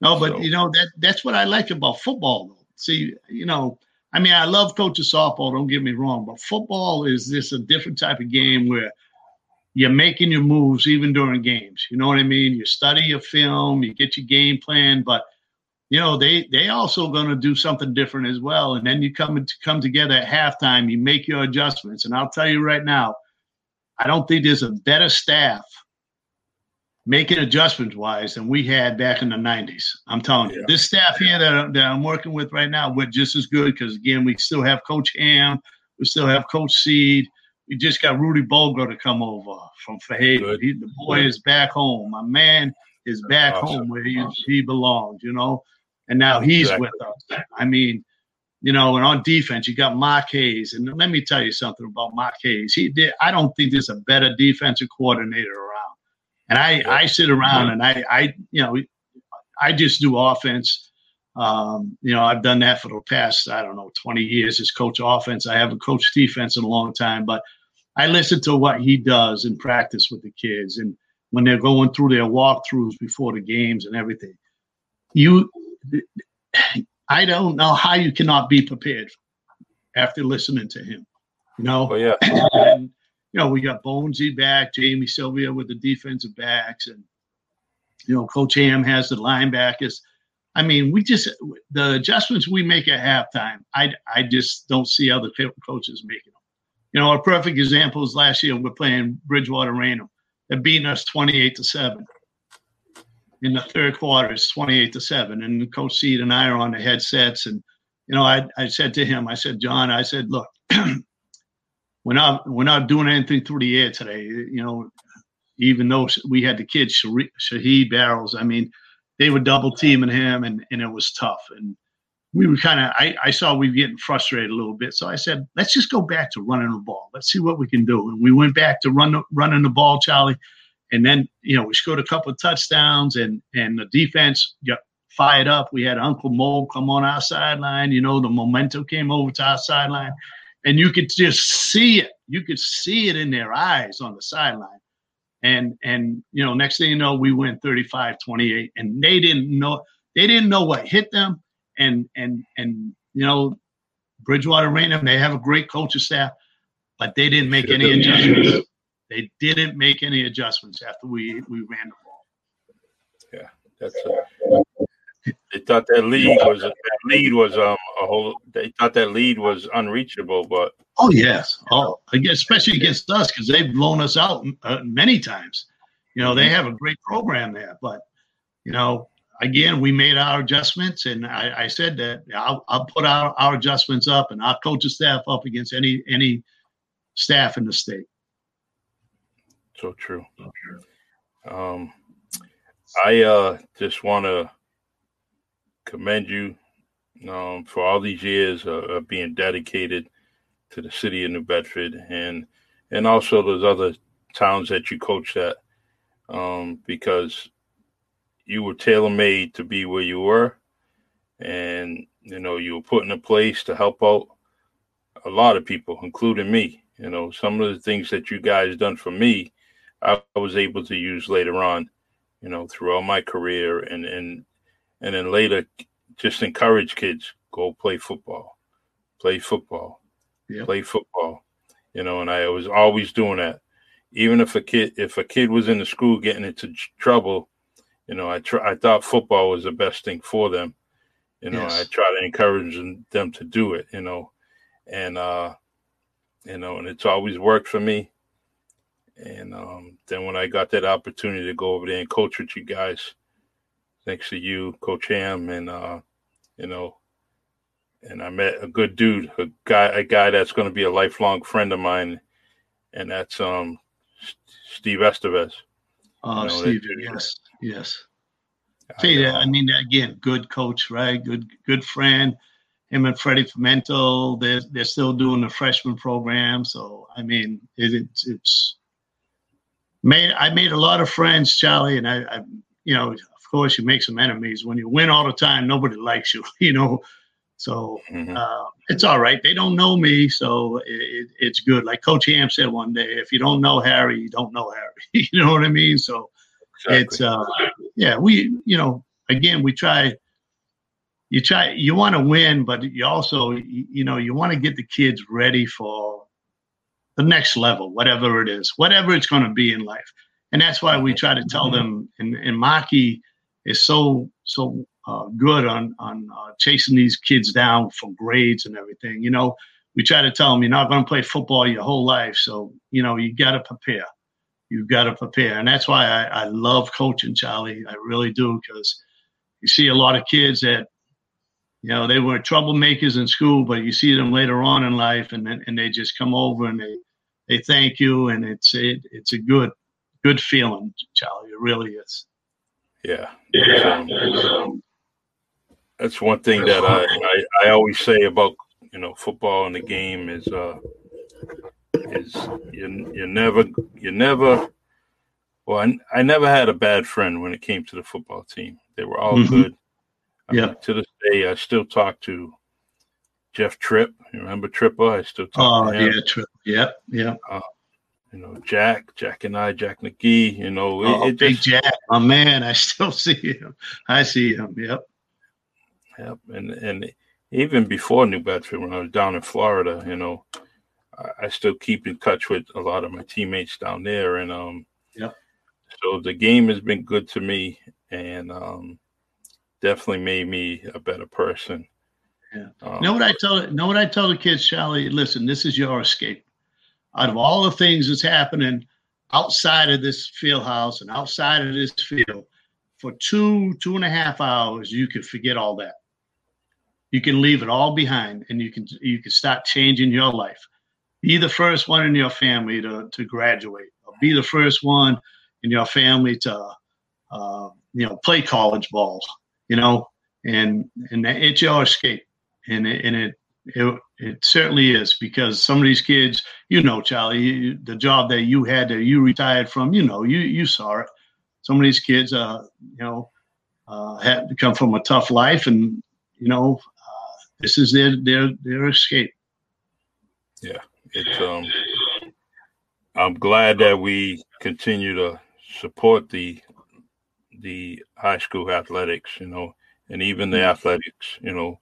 No, but so. you know that that's what I like about football. Though. See, you know, I mean, I love coaching softball. Don't get me wrong, but football is this a different type of game where you're making your moves even during games. You know what I mean? You study your film, you get your game plan, but you know they they also going to do something different as well and then you come to come together at halftime you make your adjustments and i'll tell you right now i don't think there's a better staff making adjustments wise than we had back in the 90s i'm telling you this staff here that, that i'm working with right now we're just as good because again we still have coach ham we still have coach seed we just got rudy bogo to come over from. He, the boy good. is back home my man is back awesome. home where he, awesome. he belongs you know and now he's exactly. with us. I mean, you know, and on defense, you got Mark Hayes. And let me tell you something about Mark Hayes. He did, I don't think there's a better defensive coordinator. And I. I sit around and I, I, you know, I just do offense. Um, you know, I've done that for the past, I don't know, 20 years as coach offense. I haven't coached defense in a long time, but I listen to what he does in practice with the kids and when they're going through their walkthroughs before the games and everything. You I don't know how you cannot be prepared after listening to him. You know, oh, yeah. And, you know, we got Bonesy back, Jamie Sylvia with the defensive backs, and you know, Coach Ham has the linebackers. I mean, we just the adjustments we make at halftime. I I just don't see other coaches making them. You know, a perfect example is last year we're playing Bridgewater Raynham. They're beating us twenty eight to seven in the third quarter. It's 28 to 7. And Coach Seed and I are on the headsets. And, you know, I, I said to him, I said, John, I said, look, we're not we're not doing anything through the air today. You know, even though we had the kids, Shaheed Barrels, I mean, they were double teaming him and, and it was tough. And we were kind of I, I saw we were getting frustrated a little bit. So I said, let's just go back to running the ball. Let's see what we can do. And we went back to run running the ball, Charlie. And then, you know, we scored a couple of touchdowns and and the defense got fired up. We had Uncle Mo come on our sideline. You know, the momentum came over to our sideline. And you could just see it. You could see it in their eyes on the sideline. And and you know, next thing you know, we went 35-28. And they didn't know they didn't know what hit them and and and you know, Bridgewater Raynham. they have a great coaching staff, but they didn't make any adjustments. They didn't make any adjustments after we we ran the ball. Yeah, that's a, they thought that lead was that lead was um a whole. They thought that lead was unreachable, but oh yes, oh especially against us because they've blown us out uh, many times. You know they have a great program there, but you know again, we made our adjustments, and I, I said that I'll, I'll put our, our adjustments up and our coaching staff up against any any staff in the state. So true. Um, I uh, just want to commend you um, for all these years uh, of being dedicated to the city of New Bedford and and also those other towns that you coached at um, because you were tailor made to be where you were, and you know you were put in a place to help out a lot of people, including me. You know, some of the things that you guys done for me, I was able to use later on. You know, throughout my career, and and and then later, just encourage kids go play football, play football, play football. You know, and I was always doing that. Even if a kid, if a kid was in the school getting into trouble, you know, I try, I thought football was the best thing for them. You know, yes. I try to encourage them to do it. You know, and uh, you know, and it's always worked for me. And um, then when I got that opportunity to go over there and coach with you guys, thanks to you, Coach Ham, and uh, you know, and I met a good dude, a guy, a guy that's going to be a lifelong friend of mine, and that's um, Steve Estevez. Oh, you know, Steve, yes. Yes. See, I, I mean, again, good coach, right? Good, good friend. Him and Freddie Fomento, they're they're still doing the freshman program. So I mean, it, it's it's made. I made a lot of friends, Charlie, and I, I, you know, course, you make some enemies when you win all the time. Nobody likes you, you know. So mm-hmm. uh, it's all right. They don't know me, so it, it, it's good. Like Coach Ham said one day, if you don't know Harry, you don't know Harry. you know what I mean? So Exactly. It's uh, yeah, we you know again we try. You try you want to win, but you also you know you want to get the kids ready for the next level, whatever it is, whatever it's going to be in life, and that's why we try to tell mm-hmm. them. And, and Maki is so so uh, good on on uh, chasing these kids down for grades and everything. You know, we try to tell them you're not going to play football your whole life, so you know you got to prepare you've got to prepare. And that's why I, I love coaching, Charlie. I really do, because you see a lot of kids that, you know, they were troublemakers in school, but you see them later on in life and and they just come over and they, they thank you. And it's, it, it's a good, good feeling, Charlie. It really is. Yeah. yeah. Um, that's one thing that I, I, I always say about, you know, football and the game is, uh, is you you never you never well I, I, never had a bad friend when it came to the football team. They were all mm-hmm. good. Yeah. Uh, to this day, I still talk to Jeff Tripp. You remember Tripper? I still talk oh, to him. yeah, Tripp. Yeah, yeah. Uh, you know, Jack, Jack and I, Jack McGee. You know, oh, it, it big just, Jack, my man. I still see him. I see him. Yep. Yep. And and even before New Bedford, when I was down in Florida, you know, I still keep in touch with a lot of my teammates down there, and um, yeah. So the game has been good to me, and um, definitely made me a better person. Yeah. Um, know what I tell? Know what I tell the kids, Charlie? Listen, this is your escape. Out of all the things that's happening outside of this field house and outside of this field, for two two and a half hours, you can forget all that. You can leave it all behind, and you can you can start changing your life. Be the first one in your family to, to graduate. Or be the first one in your family to uh, you know play college ball you know and and it's your escape, and it, and it it it certainly is because some of these kids, you know, Charlie, you, the job that you had that you retired from, you know, you you saw it. Some of these kids, uh, you know, uh, had to come from a tough life, and you know, uh, this is their their their escape. Yeah, it's um. I'm glad that we continue to support the the high school athletics, you know, and even the mm-hmm. athletics, you know,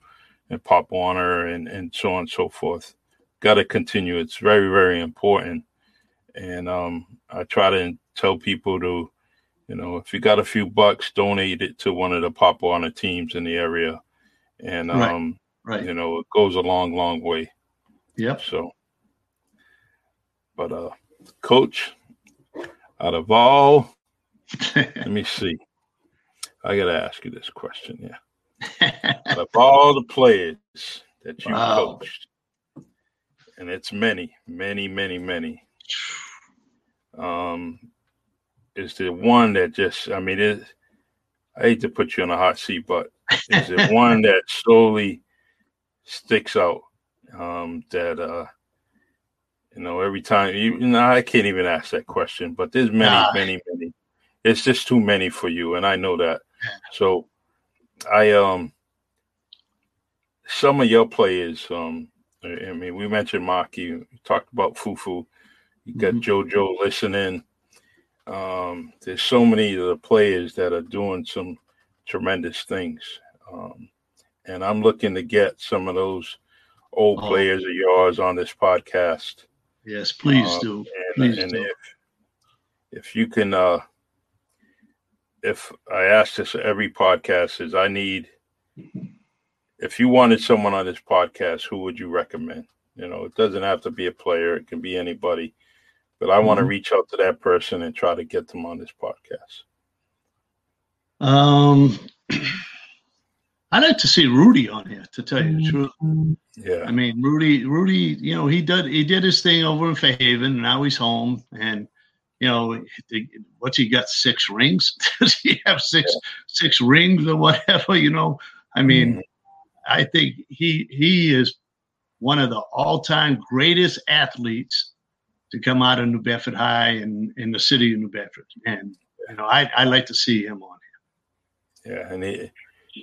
and Pop Warner and, and so on and so forth. Got to continue. It's very, very important. And um, I try to tell people to, you know, if you got a few bucks, donate it to one of the Pop Warner teams in the area. And, um, right. right. you know, it goes a long, long way. Yep. So, but, uh, coach, out of all, let me see. I got to ask you this question. Yeah. Out of all the players that you wow. coached, and it's many, many, many, many. Um, is the one that just? I mean, it. I hate to put you in a hot seat, but is it one that slowly sticks out? Um, that uh, you know, every time you, you know, I can't even ask that question, but there's many, nah. many, many. It's just too many for you, and I know that. So I um some of your players, um, I mean, we mentioned Maki, we talked about Fufu, you got mm-hmm. JoJo listening. Um, there's so many of the players that are doing some tremendous things. Um, and I'm looking to get some of those old oh. players of yours on this podcast. Yes, please uh, do. And, please and do. If, if you can uh, if I ask this every podcast is I need if you wanted someone on this podcast, who would you recommend? You know, it doesn't have to be a player, it can be anybody. But I mm-hmm. want to reach out to that person and try to get them on this podcast. Um I'd like to see Rudy on here, to tell you the truth. Yeah. I mean, Rudy, Rudy, you know, he did he did his thing over in Fairhaven. And now he's home, and you know, what's he got? Six rings? Does he have six yeah. six rings or whatever? You know, I mean, mm I think he he is one of the all time greatest athletes to come out of New Bedford High and in the city of New Bedford, and you know, I I like to see him on here. Yeah, and he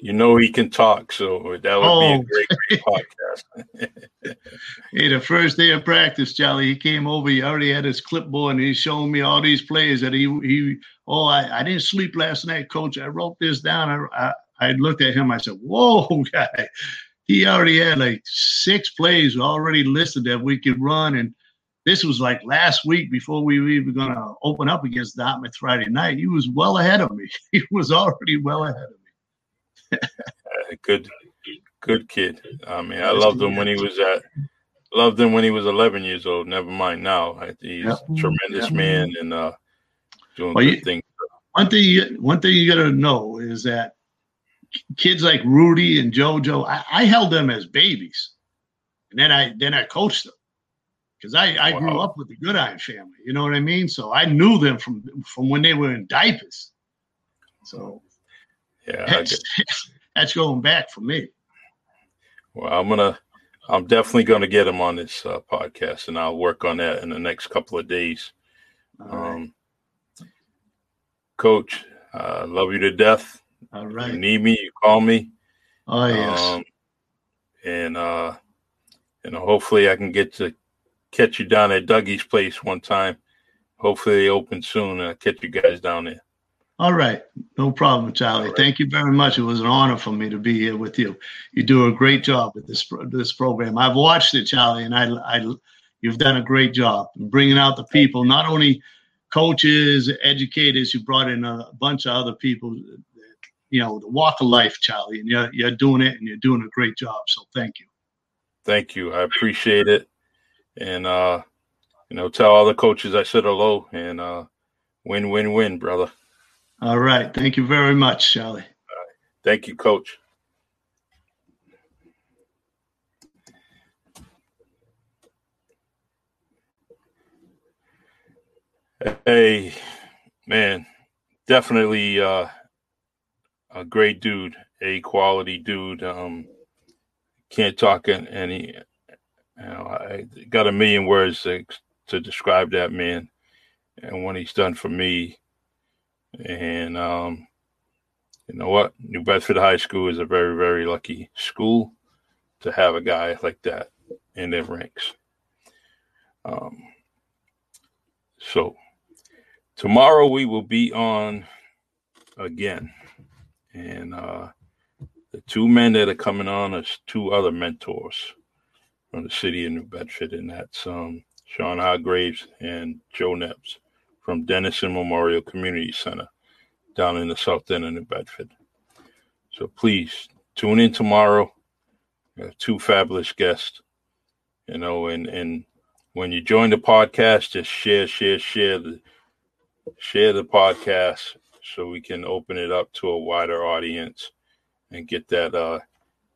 you know he can talk, so that would oh. be a oh. great, great podcast. hey, the first day of practice, Charlie, he came over. He already had his clipboard, and he's showing me all these plays that he he. Oh, I, I didn't sleep last night, Coach. I wrote this down. I, I I looked at him. I said, "Whoa, guy." He already had like six plays already listed that we could run, and this was like last week before we were even going to open up against Dartmouth Friday night. He was well ahead of me. He was already well ahead of me. good, good kid. I mean, I loved him when he was at. Loved him when he was 11 years old. Never mind now. He's a tremendous man and uh, doing well, good you, things. One thing, you, one thing you got to know is that kids like Rudy and JoJo, I, I, held them as babies, and then I then I coached them because I, I wow. grew up with the Goodine family. You know what I mean? So I knew them from from when they were in diapers. So yeah, that's, that's going back for me. Well, I'm gonna, I'm definitely gonna get him on this uh, podcast, and I'll work on that in the next couple of days. Um, Coach, uh, love you to death. All right. you need me, you call me. Oh yes. Um, and uh, know, hopefully, I can get to catch you down at Dougie's place one time. Hopefully, they open soon, and I'll catch you guys down there. All right. No problem, Charlie. Right. Thank you very much. It was an honor for me to be here with you. You do a great job with this this program. I've watched it, Charlie, and I, I you've done a great job bringing out the people, not only coaches, educators, you brought in a bunch of other people, you know, the walk of life, Charlie, and you're, you're doing it and you're doing a great job. So thank you. Thank you. I appreciate it. And, uh, you know, tell all the coaches I said hello and, uh, win, win, win, brother. All right. Thank you very much, Charlie. Thank you, Coach. Hey, man, definitely uh, a great dude, a quality dude. Um, can't talk any. You know, I got a million words to, to describe that man and what he's done for me. And um, you know what? New Bedford High School is a very, very lucky school to have a guy like that in their ranks. Um, so tomorrow we will be on again, and uh, the two men that are coming on is two other mentors from the city of New Bedford, and that's um, Sean Hargraves and Joe Nebbs from Dennison Memorial Community Center down in the south end of New Bedford. So please tune in tomorrow. Two fabulous guests, you know, and and when you join the podcast, just share, share, share the share the podcast so we can open it up to a wider audience and get that uh,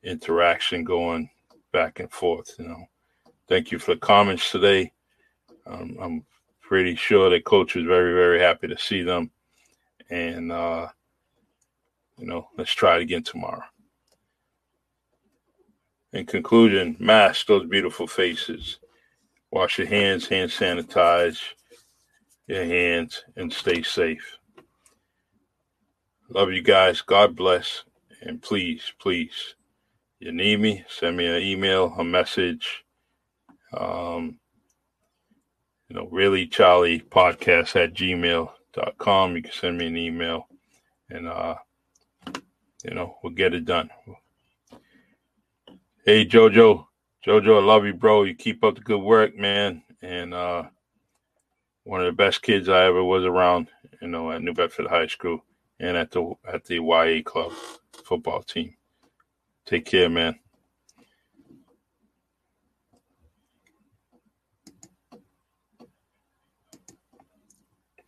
interaction going back and forth. You know, thank you for the comments today. Um, I'm pretty sure that coach was very, very happy to see them, and uh, you know, let's try it again tomorrow. In conclusion, mask those beautiful faces. Wash your hands, hand sanitize your hands, and stay safe. Love you guys. God bless. And please, please, you need me, send me an email, a message. Um, you know, really Charlie podcast at gmail.com. You can send me an email and uh you know, we'll get it done. Hey Jojo, Jojo, I love you, bro. You keep up the good work, man. And uh one of the best kids I ever was around, you know, at New Bedford High School and at the at the YA club football team. Take care, man.